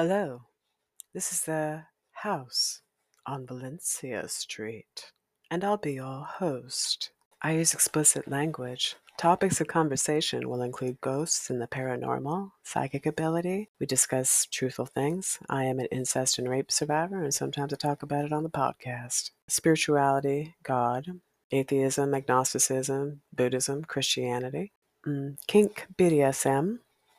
Hello, this is the house on Valencia Street, and I'll be your host. I use explicit language. Topics of conversation will include ghosts and the paranormal, psychic ability. We discuss truthful things. I am an incest and rape survivor, and sometimes I talk about it on the podcast. Spirituality, God, atheism, agnosticism, Buddhism, Christianity, mm, kink, BDSM,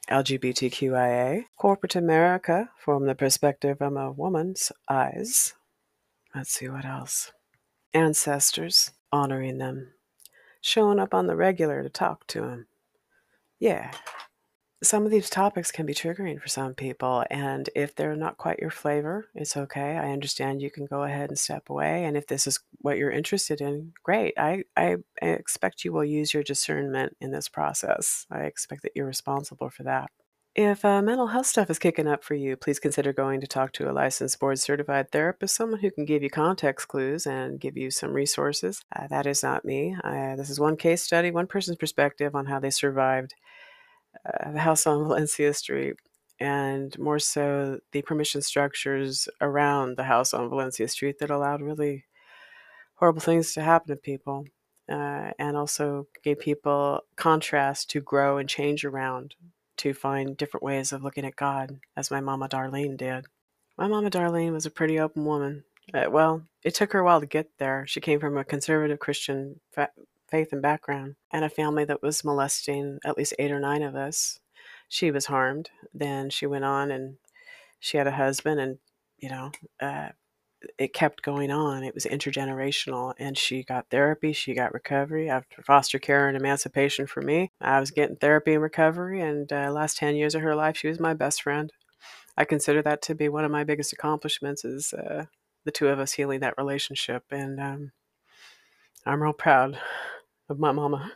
LGBTQIA, corporate America from the perspective of a woman's eyes. Let's see what else. Ancestors, honoring them, showing up on the regular to talk to them. Yeah. Some of these topics can be triggering for some people, and if they're not quite your flavor, it's okay. I understand you can go ahead and step away. And if this is what you're interested in, great. I, I expect you will use your discernment in this process. I expect that you're responsible for that. If uh, mental health stuff is kicking up for you, please consider going to talk to a licensed board certified therapist, someone who can give you context clues and give you some resources. Uh, that is not me. Uh, this is one case study, one person's perspective on how they survived uh, the house on Valencia Street, and more so the permission structures around the house on Valencia Street that allowed really horrible things to happen to people. Uh, and also gave people contrast to grow and change around to find different ways of looking at God, as my mama Darlene did. My mama Darlene was a pretty open woman. Uh, well, it took her a while to get there. She came from a conservative Christian fa- faith and background, and a family that was molesting at least eight or nine of us. She was harmed. Then she went on and she had a husband, and you know, uh, it kept going on. It was intergenerational, and she got therapy, she got recovery after foster care and emancipation for me. I was getting therapy and recovery, and uh, last ten years of her life, she was my best friend. I consider that to be one of my biggest accomplishments is uh, the two of us healing that relationship, and um, I'm real proud of my mama.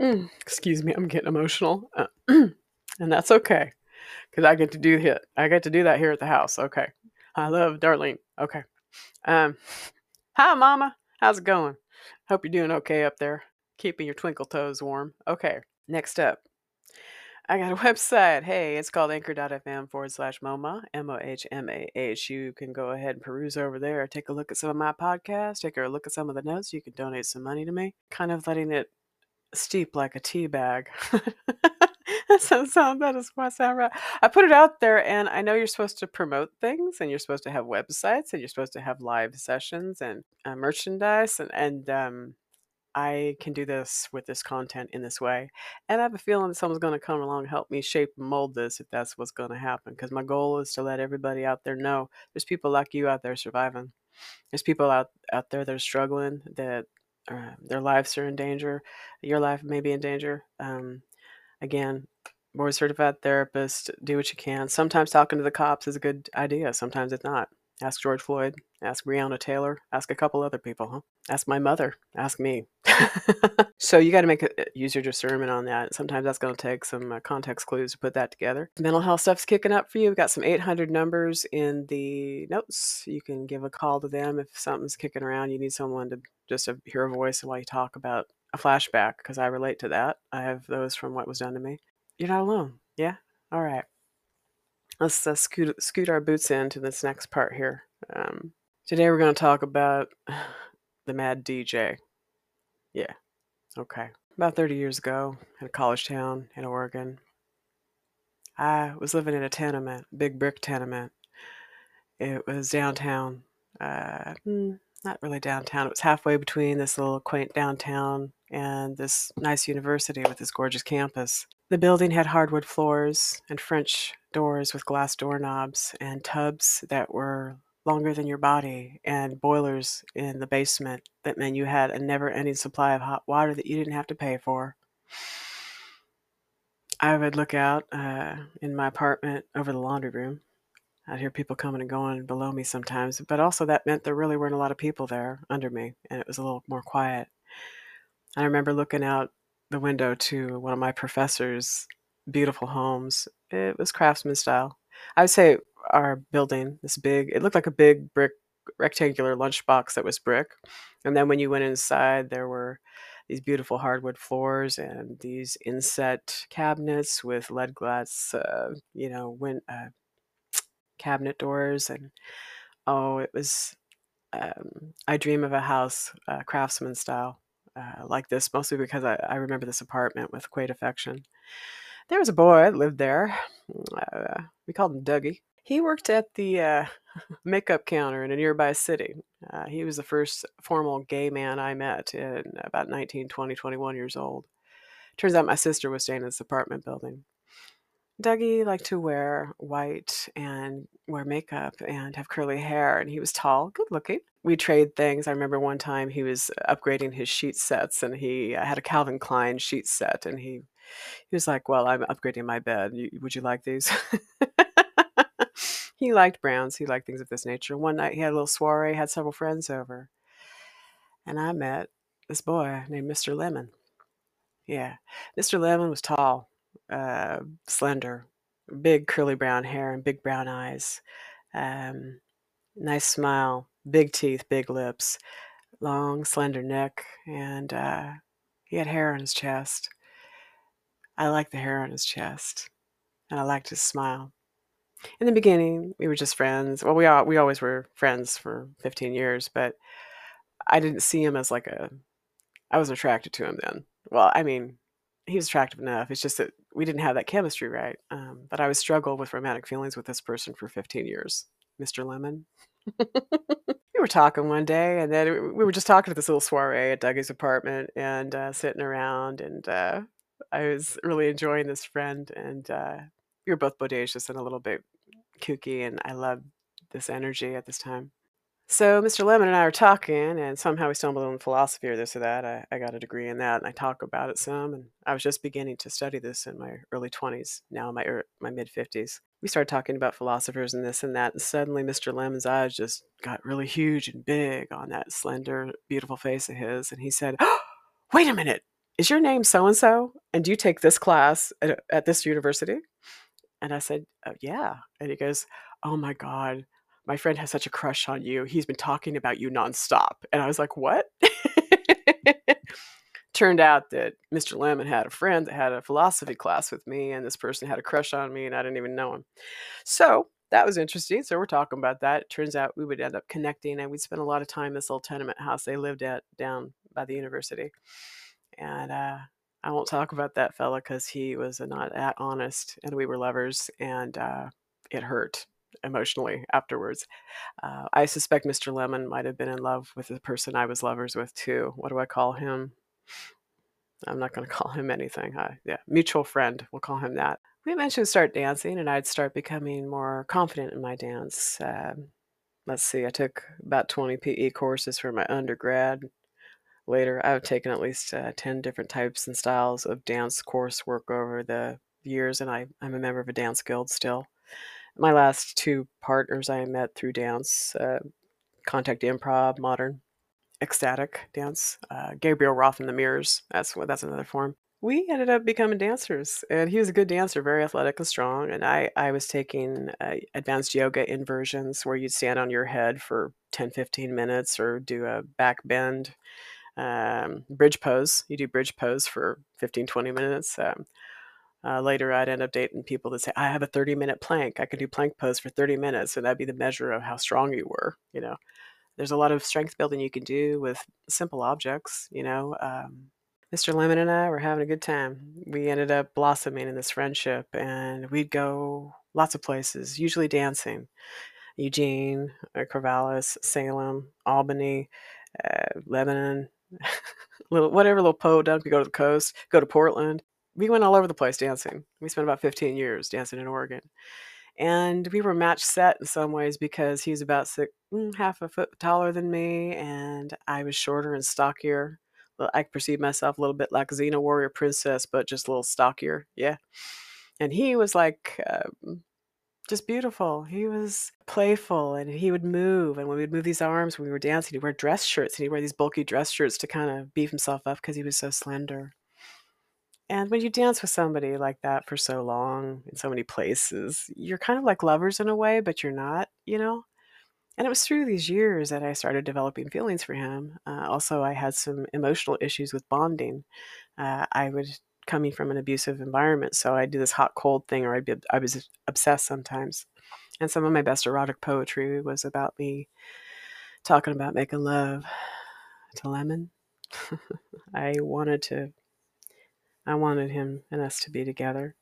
mm, excuse me, I'm getting emotional, uh, and that's okay because I get to do that. I get to do that here at the house. Okay. I love Darlene. Okay. Um, hi, Mama. How's it going? Hope you're doing okay up there. Keeping your twinkle toes warm. Okay. Next up, I got a website. Hey, it's called anchor.fm forward slash MOMA, M O H M A H. You can go ahead and peruse over there, take a look at some of my podcasts, take a look at some of the notes. You can donate some money to me, kind of letting it steep like a tea bag. that sounds sound that is my sound right. I put it out there, and I know you're supposed to promote things, and you're supposed to have websites, and you're supposed to have live sessions and uh, merchandise, and and um, I can do this with this content in this way. And I have a feeling someone's going to come along and help me shape and mold this if that's what's going to happen. Because my goal is to let everybody out there know there's people like you out there surviving. There's people out out there that are struggling that uh, their lives are in danger. Your life may be in danger. Um, again, board certified therapist, do what you can. Sometimes talking to the cops is a good idea, sometimes it's not. Ask George Floyd, ask Breonna Taylor, ask a couple other people, huh? Ask my mother, ask me. so you got to make a, use your discernment on that. Sometimes that's going to take some uh, context clues to put that together. Mental health stuff's kicking up for you. We've got some 800 numbers in the notes. You can give a call to them if something's kicking around. You need someone to just hear a voice while you talk about a flashback because I relate to that. I have those from what was done to me. You're not alone. Yeah? All right. Let's uh, scoot, scoot our boots into this next part here. Um, today we're going to talk about the Mad DJ. Yeah. Okay. About 30 years ago, in a college town in Oregon, I was living in a tenement, big brick tenement. It was downtown. Uh, hmm, not really downtown. It was halfway between this little quaint downtown and this nice university with this gorgeous campus. The building had hardwood floors and French doors with glass doorknobs and tubs that were longer than your body and boilers in the basement that meant you had a never ending supply of hot water that you didn't have to pay for. I would look out uh, in my apartment over the laundry room. I'd hear people coming and going below me sometimes, but also that meant there really weren't a lot of people there under me, and it was a little more quiet. I remember looking out the window to one of my professors' beautiful homes. It was craftsman style. I would say our building, this big, it looked like a big brick rectangular lunchbox that was brick. And then when you went inside, there were these beautiful hardwood floors and these inset cabinets with lead glass, uh, you know, win- uh, cabinet doors. And oh, it was, um, I dream of a house, uh, craftsman style, uh, like this, mostly because I, I remember this apartment with great affection. There was a boy that lived there. Uh, we called him Dougie. He worked at the uh, makeup counter in a nearby city. Uh, he was the first formal gay man I met in about 19, 20, 21 years old. Turns out my sister was staying in this apartment building. Dougie liked to wear white and wear makeup and have curly hair, and he was tall, good looking. We trade things. I remember one time he was upgrading his sheet sets, and he uh, had a Calvin Klein sheet set, and he he was like, "Well, I'm upgrading my bed. Would you like these?" he liked browns. He liked things of this nature. One night he had a little soiree, had several friends over, and I met this boy named Mr. Lemon. Yeah, Mr. Lemon was tall, uh, slender, big curly brown hair and big brown eyes. Um, nice smile, big teeth, big lips, long, slender neck, and uh, he had hair on his chest. I liked the hair on his chest, and I liked his smile. In the beginning, we were just friends. Well, we all, we always were friends for 15 years, but I didn't see him as like a. I was attracted to him then. Well, I mean, he was attractive enough. It's just that we didn't have that chemistry right. Um, but I was struggled with romantic feelings with this person for 15 years, Mr. Lemon. we were talking one day, and then we were just talking at this little soiree at Dougie's apartment and uh, sitting around, and uh, I was really enjoying this friend, and uh, we were both bodacious and a little bit kooky, and I loved this energy at this time. So Mr. Lemon and I were talking, and somehow we stumbled on philosophy or this or that. I, I got a degree in that, and I talk about it some. And I was just beginning to study this in my early 20s, now my er, my mid 50s. We started talking about philosophers and this and that, and suddenly Mr. Lemon's eyes just got really huge and big on that slender, beautiful face of his, and he said, oh, "Wait a minute, is your name so and so? And do you take this class at, at this university?" And I said, oh, "Yeah," and he goes, "Oh my God." My friend has such a crush on you. He's been talking about you nonstop. And I was like, what? Turned out that Mr. Lemon had a friend that had a philosophy class with me, and this person had a crush on me, and I didn't even know him. So that was interesting. So we're talking about that. It turns out we would end up connecting, and we'd spend a lot of time in this little tenement house they lived at down by the university. And uh, I won't talk about that fella because he was not that honest, and we were lovers, and uh, it hurt emotionally afterwards. Uh, I suspect Mr. Lemon might have been in love with the person I was lovers with too. What do I call him? I'm not going to call him anything. Uh, yeah, mutual friend. We'll call him that. We eventually start dancing, and I'd start becoming more confident in my dance. Uh, let's see, I took about 20 PE courses for my undergrad. Later, I've taken at least uh, 10 different types and styles of dance coursework over the years, and I, I'm a member of a dance guild still my last two partners I met through dance, uh, contact improv, modern, ecstatic dance, uh, Gabrielle Roth and the Mirrors. That's what that's another form. We ended up becoming dancers, and he was a good dancer, very athletic and strong. And I, I was taking uh, advanced yoga inversions where you'd stand on your head for 10, 15 minutes or do a back bend, um, bridge pose. You do bridge pose for 15, 20 minutes. Um, uh, later, I'd end up dating people that say, I have a 30 minute plank. I can do plank pose for 30 minutes. And that'd be the measure of how strong you were. You know, there's a lot of strength building you can do with simple objects. You know, um, Mr. Lemon and I were having a good time. We ended up blossoming in this friendship and we'd go lots of places, usually dancing. Eugene, uh, Corvallis, Salem, Albany, uh, Lebanon, little whatever little podunk. We go to the coast, go to Portland we went all over the place dancing. We spent about 15 years dancing in Oregon. And we were match set in some ways because he was about six, mm, half a foot taller than me, and I was shorter and stockier. I perceived myself a little bit like Xena Warrior Princess, but just a little stockier. Yeah. And he was like um, just beautiful. He was playful and he would move. And when we'd move these arms, when we were dancing, he'd wear dress shirts and he'd wear these bulky dress shirts to kind of beef himself up because he was so slender. And when you dance with somebody like that for so long in so many places, you're kind of like lovers in a way, but you're not, you know? and it was through these years that I started developing feelings for him. Uh, also, I had some emotional issues with bonding. Uh, I was coming from an abusive environment, so I'd do this hot cold thing, or I'd be I was obsessed sometimes. And some of my best erotic poetry was about me talking about making love to Lemon. I wanted to, I wanted him and us to be together.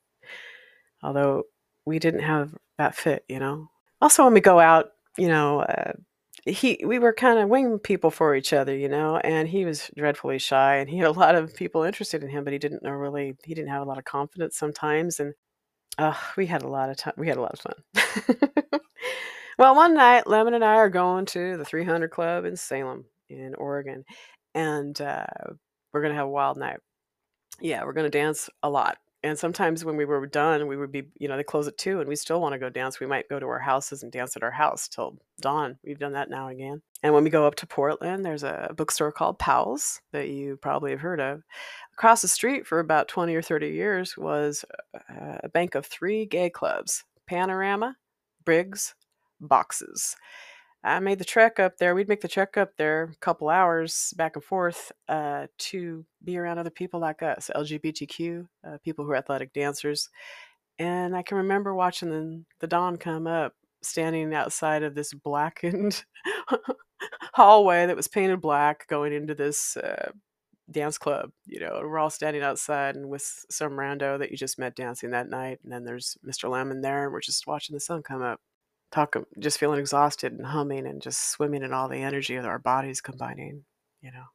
Although we didn't have that fit, you know. Also, when we go out, you know, uh, he we were kind of wing people for each other, you know, and he was dreadfully shy, and he had a lot of people interested in him, but he didn't know really. He didn't have a lot of confidence sometimes, and uh, we had a lot of time. We had a lot of fun. well, one night, Lemon and I are going to the 300 Club in Salem, in Oregon, and uh, we're gonna have a wild night. Yeah, we're gonna dance a lot and sometimes when we were done, we would be, you know, they close at two and we still want to go dance. We might go to our houses and dance at our house till dawn. We've done that now and again. And when we go up to Portland, there's a bookstore called Powell's that you probably have heard of. Across the street for about 20 or 30 years was uh, a bank of three gay clubs Panorama, Briggs, Boxxes. I made the trek up there. We'd make the trek up there a couple hours back and forth uh, to be around other people like us, LGBTQ, uh, people who are athletic dancers. And I can remember watching the, the dawn come up, standing outside of this blackened hallway that was painted black, going into this uh, dance club. You know, we're all standing outside and with some rando that you just met dancing that night. And then there's Mr. Lemon there, and we're just watching the sun come up talk just feeling exhausted and humming and just swimming in all the energy of our bodies combining you know.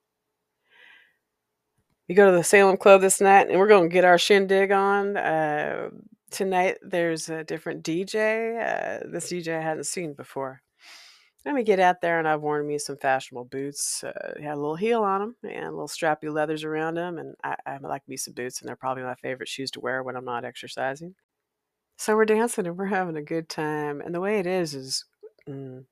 We go to the salem club this night and we're going to get our shindig on uh, tonight. There's a different dj uh, this dj i hadn't seen before. Let me get out there and i've worn me some fashionable boots uh, had a little heel on them and little strappy leathers around them and I, I like me some boots and they're probably my favorite shoes to wear when i'm not exercising so we're dancing and we're having a good time. And the way it is is mm,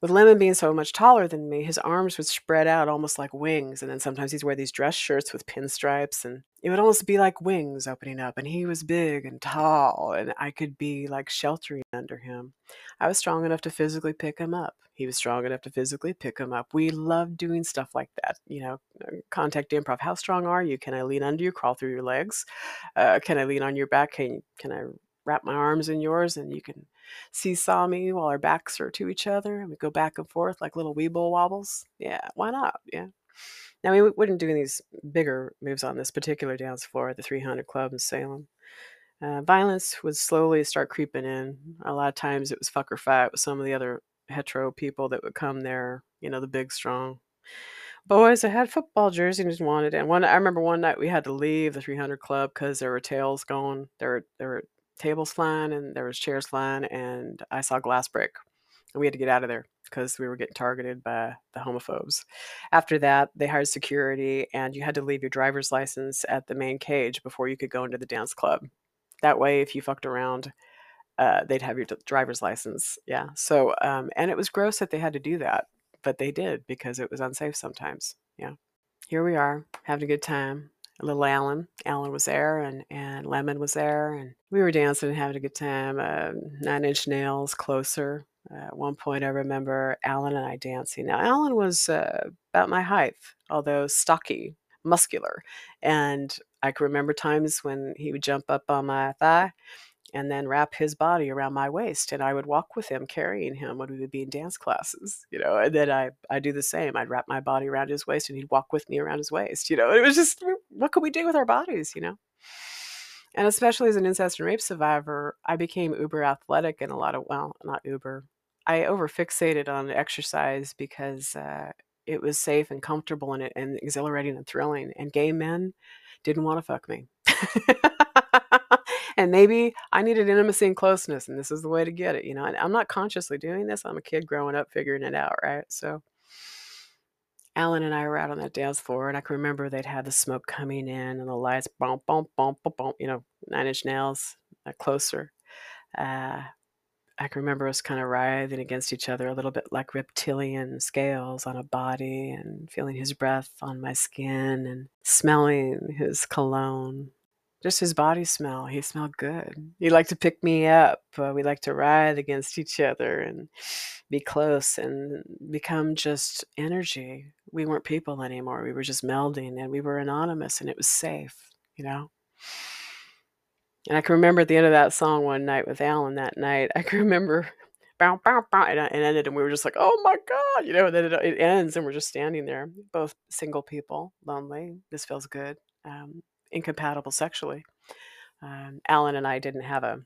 with Lemon being so much taller than me, his arms would spread out almost like wings. And then sometimes he'd wear these dress shirts with pinstripes and it would almost be like wings opening up. And he was big and tall and I could be like sheltering under him. I was strong enough to physically pick him up. He was strong enough to physically pick him up. We loved doing stuff like that. You know, uh, contact improv. How strong are you? Can I lean under you, crawl through your legs? Uh, can I lean on your back? Can, can I wrap my arms in yours and you can seesaw me while our backs are to each other and we go back and forth like little weeble wobbles. Yeah, why not? Yeah. Now we wouldn't do these bigger moves on this particular dance floor at the 300 Club in Salem. Uh, violence would slowly start creeping in. A lot of times it was fuck or fight with some of the other hetero people that would come there. You know, the big strong boys that had football jerseys wanted. And one, I remember one night we had to leave the 300 Club because there were tails going. There were there were tables flying and there was chairs flying and I saw glass break. And we had to get out of there because we were getting targeted by the homophobes. After that, they hired security and you had to leave your driver's license at the main cage before you could go into the dance club. That way, if you fucked around, uh, they'd have your driver's license. Yeah. So, um, and it was gross that they had to do that, but they did because it was unsafe sometimes. Yeah. Here we are having a good time little Alan. Alan was there, and and Lemon was there, and we were dancing and having a good time. Uh, Nine Inch Nails, closer. Uh, at one point, I remember Alan and I dancing. Now, Alan was uh, about my height, although stocky, muscular, and I can remember times when he would jump up on my thigh and then wrap his body around my waist and i would walk with him carrying him when we would be in dance classes you know and then i i do the same i'd wrap my body around his waist and he'd walk with me around his waist you know it was just what could we do with our bodies? you know? And especially as an incest and rape survivor i became uber athletic in a lot of well not uber i over fixated on exercise because uh, it was safe and comfortable and, and exhilarating and thrilling and gay men didn't want to fuck me and maybe I needed intimacy and closeness, and this is the way to get it, you know. And I'm not consciously doing this. I'm a kid growing up figuring it out, right? So Alan and I were out on that dance floor, and I can remember they'd had the smoke coming in and the lights, bump, bump, bump, bump, bump you know, nine inch nails, uh, closer. Uh, I can remember us kind of writhing against each other a little bit like reptilian scales on a body and feeling his breath on my skin and smelling his cologne just his body smell. He smelled good. He liked to pick me up. Uh, we liked to ride against each other and be close and become just energy. We weren't people anymore. We were just melding and we were anonymous and it was safe, you know? And I can remember at the end of that song one night with Alan that night, I can remember bow, bow, bow, and it ended, and we were just like, oh my God, you know, and then it, it ends, and we're just standing there, both single people, lonely. This feels good, um, incompatible sexually. Um, Alan and I didn't have a,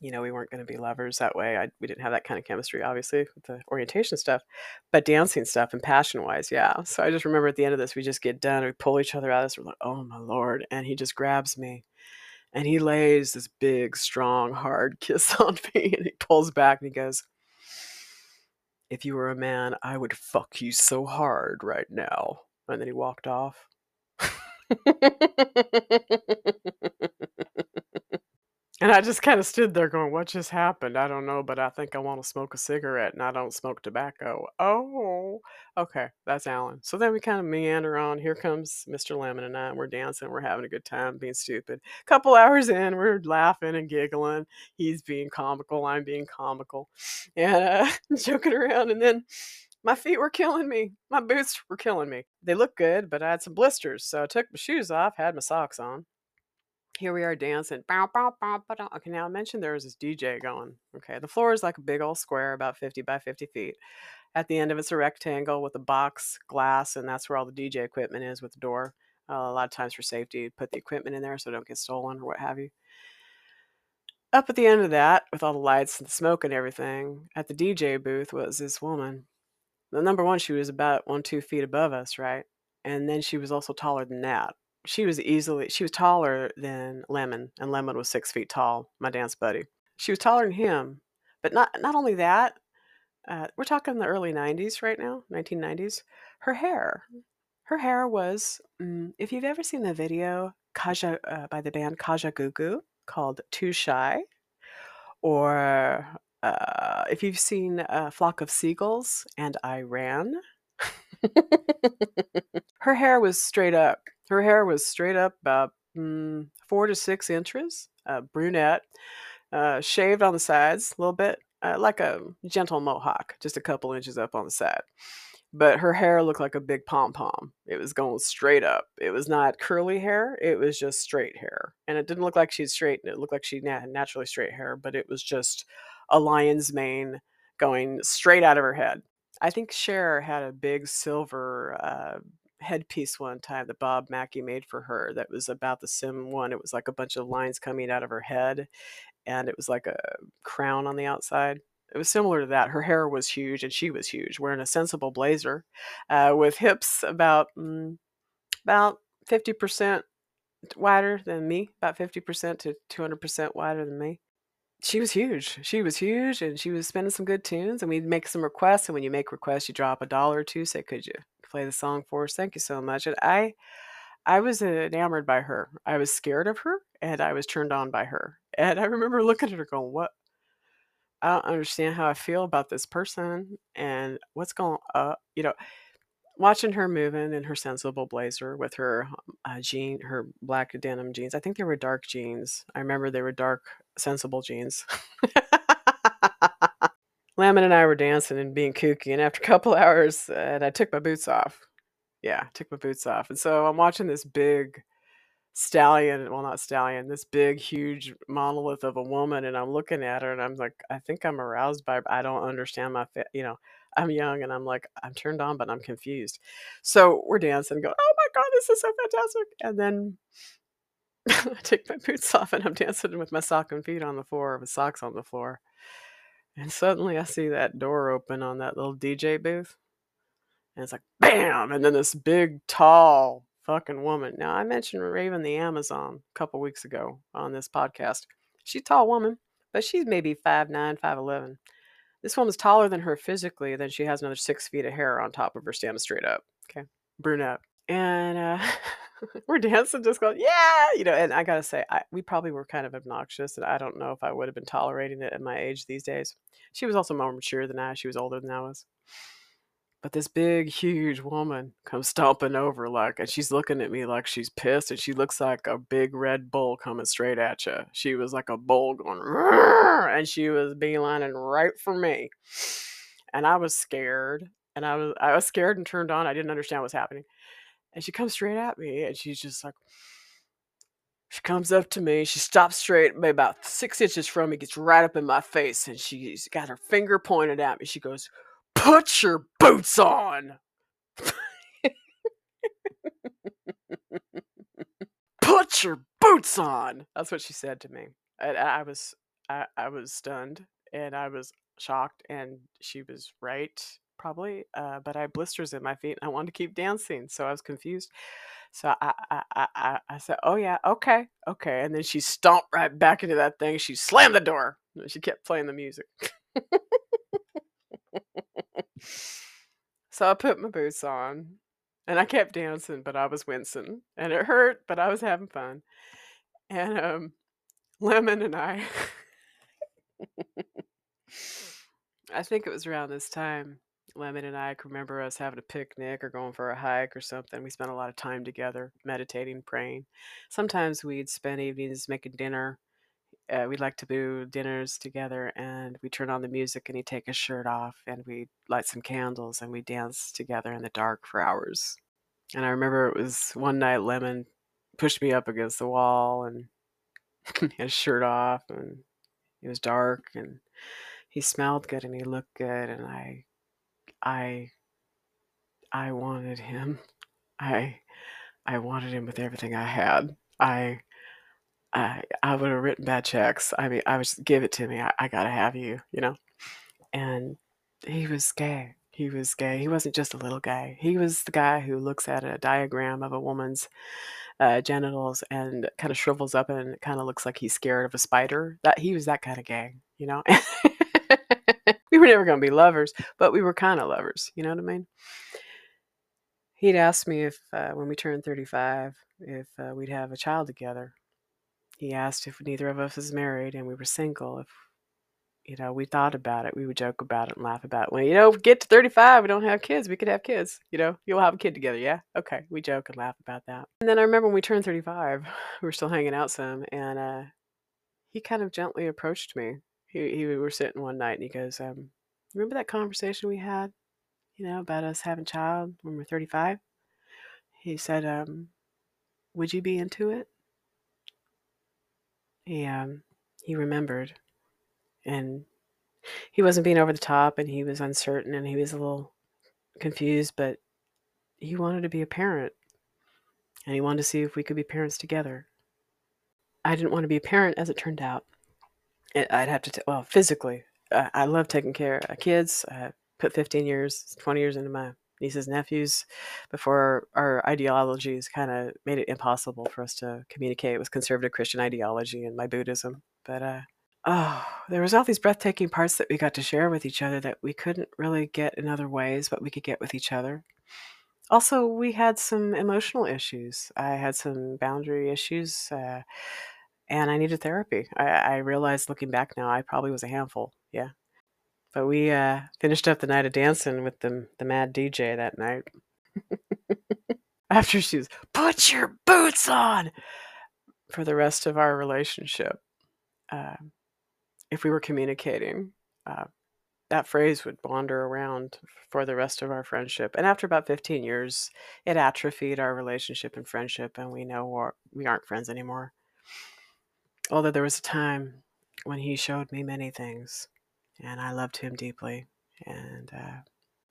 you know, we weren't going to be lovers that way. I, we didn't have that kind of chemistry, obviously, with the orientation stuff, but dancing stuff and passion wise, yeah. So I just remember at the end of this, we just get done, we pull each other out of this, we're like, oh my Lord. And he just grabs me and he lays this big, strong, hard kiss on me and he pulls back and he goes, If you were a man, I would fuck you so hard right now. And then he walked off. And I just kind of stood there going, What just happened? I don't know, but I think I want to smoke a cigarette and I don't smoke tobacco. Oh, okay, that's Alan. So then we kind of meander on. Here comes Mr. Lemon and I, and we're dancing, we're having a good time, being stupid. Couple hours in, we're laughing and giggling. He's being comical, I'm being comical, and uh, joking around. And then my feet were killing me. My boots were killing me. They looked good, but I had some blisters. So I took my shoes off, had my socks on here we are dancing. Okay, now I mentioned there was this DJ going. Okay, the floor is like a big old square, about 50 by 50 feet. At the end of it's a rectangle with a box, glass, and that's where all the DJ equipment is with the door. Uh, a lot of times for safety, you put the equipment in there so it don't get stolen or what have you. Up at the end of that, with all the lights and the smoke and everything, at the DJ booth was this woman. Number one, she was about one, two feet above us, right? And then she was also taller than that she was easily she was taller than Lemon, and Lemon was six feet tall, my dance buddy. She was taller than him, but not not only that. Uh, we're talking the early '90s right now, 1990s. Her hair, her hair was. Mm, if you've ever seen the video Kaja uh, by the band Kajagoogoo called "Too Shy," or uh, if you've seen a flock of seagulls and I ran. her hair was straight up her hair was straight up about mm, four to six inches, uh, brunette, uh, shaved on the sides a little bit, uh, like a gentle mohawk, just a couple inches up on the side. But her hair looked like a big pom pom. It was going straight up. It was not curly hair, it was just straight hair. And it didn't look like she'd straightened it. It looked like she had naturally straight hair, but it was just a lion's mane going straight out of her head. I think Cher had a big silver uh, headpiece one time that Bob Mackie made for her that was about the sim one. It was like a bunch of lines coming out of her head and it was like a crown on the outside. It was similar to that. Her hair was huge and she was huge, wearing a sensible blazer uh, with hips about mm, about 50% wider than me, about 50% to 200% wider than me. She was huge. She was huge and she was spinning some good tunes and we'd make some requests and when you make requests you drop a dollar or two, say could you play the song for us. Thank you so much. And I I was enamored by her. I was scared of her and I was turned on by her. And I remember looking at her going, "What? I don't understand how I feel about this person and what's going uh, you know, watching her moving in her sensible blazer with her um, uh, jean, her black denim jeans. I think they were dark jeans. I remember they were dark, sensible jeans. Lemon and I were dancing and being kooky, and after a couple hours, and I took my boots off. Yeah, took my boots off, and so I'm watching this big stallion, well, not stallion, this big, huge monolith of a woman, and I'm looking at her, and I'm like, I think I'm aroused by. I don't understand my, fa- you know, I'm young, and I'm like, I'm turned on, but I'm confused. So we're dancing, going, oh my god, this is so fantastic, and then. I take my boots off and I'm dancing with my sock and feet on the floor, with socks on the floor. And suddenly I see that door open on that little DJ booth. And it's like, bam! And then this big, tall fucking woman. Now, I mentioned Raven the Amazon a couple weeks ago on this podcast. She's a tall woman, but she's maybe 5'9, 5'11. This one woman's taller than her physically, then she has another six feet of hair on top of her standing straight up. Okay. Brunette. And uh, we're dancing, just going, yeah, you know. And I gotta say, I, we probably were kind of obnoxious, and I don't know if I would have been tolerating it at my age these days. She was also more mature than I. She was older than I was. But this big, huge woman comes stomping over, like, and she's looking at me like she's pissed, and she looks like a big red bull coming straight at you. She was like a bull going, and she was beelining right for me. And I was scared, and I was I was scared and turned on. I didn't understand what was happening. And she comes straight at me, and she's just like, she comes up to me. She stops straight maybe about six inches from me, gets right up in my face, and she's got her finger pointed at me. She goes, Put your boots on. Put your boots on. That's what she said to me. And I was I, I was stunned and I was shocked and she was right probably uh, but i had blisters in my feet and i wanted to keep dancing so i was confused so I, I i i i said oh yeah okay okay and then she stomped right back into that thing she slammed the door she kept playing the music so i put my boots on and i kept dancing but i was wincing and it hurt but i was having fun and um lemon and i I think it was around this time, Lemon and I can remember us having a picnic or going for a hike or something. We spent a lot of time together, meditating, praying. Sometimes we'd spend evenings making dinner. Uh, we'd like to do dinners together, and we turn on the music, and he'd take his shirt off, and we'd light some candles, and we dance together in the dark for hours. And I remember it was one night, Lemon pushed me up against the wall, and his shirt off, and it was dark, and he smelled good and he looked good and I I I wanted him. I I wanted him with everything I had. I I I would have written bad checks. I mean, I was give it to me. I, I gotta have you, you know. And he was gay. He was gay. He wasn't just a little guy. He was the guy who looks at a diagram of a woman's uh, genitals and kind of shrivels up and kind of looks like he's scared of a spider. That he was that kind of gay, you know. we were never going to be lovers, but we were kind of lovers. You know what I mean? He'd asked me if, uh, when we turned 35, if uh, we'd have a child together. He asked if neither of us was married and we were single, if, you know, we thought about it. We would joke about it and laugh about it. When, you know, get to 35, we don't have kids. We could have kids. You know, you'll have a kid together. Yeah. Okay. We joke and laugh about that. And then I remember when we turned 35, we were still hanging out some, and uh, he kind of gently approached me he, he we were sitting one night and he goes, um, remember that conversation we had, you know, about us having a child when we're 35? He said, um, would you be into it? He, um, he remembered and he wasn't being over the top and he was uncertain and he was a little confused, but he wanted to be a parent and he wanted to see if we could be parents together. I didn't want to be a parent as it turned out. I'd have to, t- well, physically, I, I love taking care of kids. I put 15 years, 20 years into my nieces nephews before our ideologies kind of made it impossible for us to communicate with conservative Christian ideology and my Buddhism. But uh, oh, there was all these breathtaking parts that we got to share with each other that we couldn't really get in other ways, but we could get with each other. Also, we had some emotional issues. I had some boundary issues. Uh, and I needed therapy. I, I realized looking back now, I probably was a handful. Yeah. But we uh, finished up the night of dancing with the, the mad DJ that night. After she was, put your boots on for the rest of our relationship. Uh, if we were communicating, uh, that phrase would wander around for the rest of our friendship. And after about 15 years, it atrophied our relationship and friendship, and we know we aren't friends anymore. Although there was a time when he showed me many things, and I loved him deeply. And uh,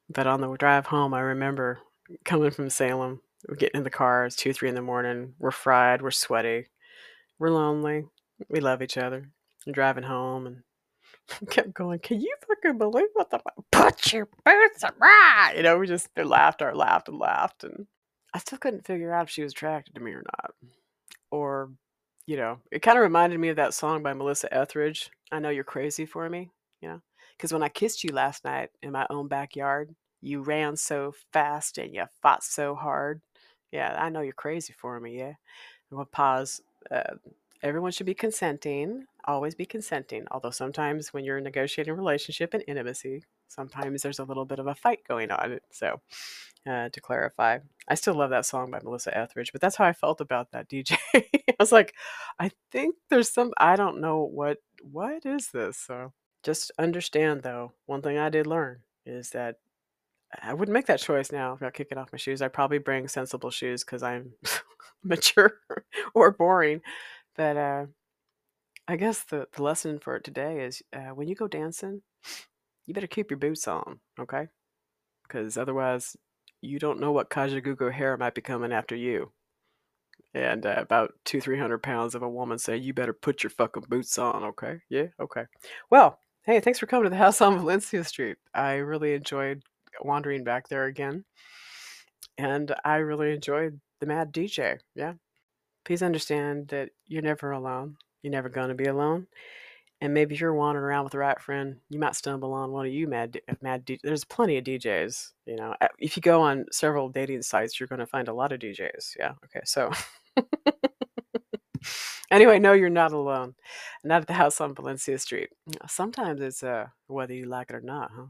but on the drive home, I remember coming from Salem. We're getting in the car. It's two, three in the morning. We're fried. We're sweaty. We're lonely. We love each other. I'm driving home and kept going. Can you fucking believe what the put your boots on? You know, we just laughed, our laughed and laughed, and I still couldn't figure out if she was attracted to me or not, or you know, it kind of reminded me of that song by Melissa Etheridge. I know you're crazy for me, you know, because when I kissed you last night in my own backyard, you ran so fast and you fought so hard. Yeah, I know you're crazy for me. Yeah. And we'll pause. Uh, everyone should be consenting. always be consenting. Although sometimes when you're negotiating relationship and intimacy, sometimes there's a little bit of a fight going on. So, uh, to clarify, I still love that song by Melissa Etheridge, but that's how I felt about that DJ. I was like, I think there's some I don't know what what is this. So just understand though, one thing I did learn is that I wouldn't make that choice now without kicking off my shoes. I'd probably bring sensible shoes because I'm mature or boring. But uh, I guess the, the lesson for today is uh, when you go dancing, you better keep your boots on, okay? Because otherwise, you don't know what Kajagoogoo hair might be coming after you. And uh, about two, three hundred pounds of a woman say, You better put your fucking boots on, okay? Yeah, okay. Well, hey, thanks for coming to the house on Valencia Street. I really enjoyed wandering back there again. And I really enjoyed the Mad DJ. Yeah. Please understand that you're never alone. You're never going to be alone. And maybe if you're wandering around with the right friend, you might stumble on one of you mad mad. D- There's plenty of DJs. You know, if you go on several dating sites, you're going to find a lot of DJs. Yeah. Okay. So. anyway, no, you're not alone. Not at the house on Valencia Street. Sometimes it's uh, whether you like it or not, huh?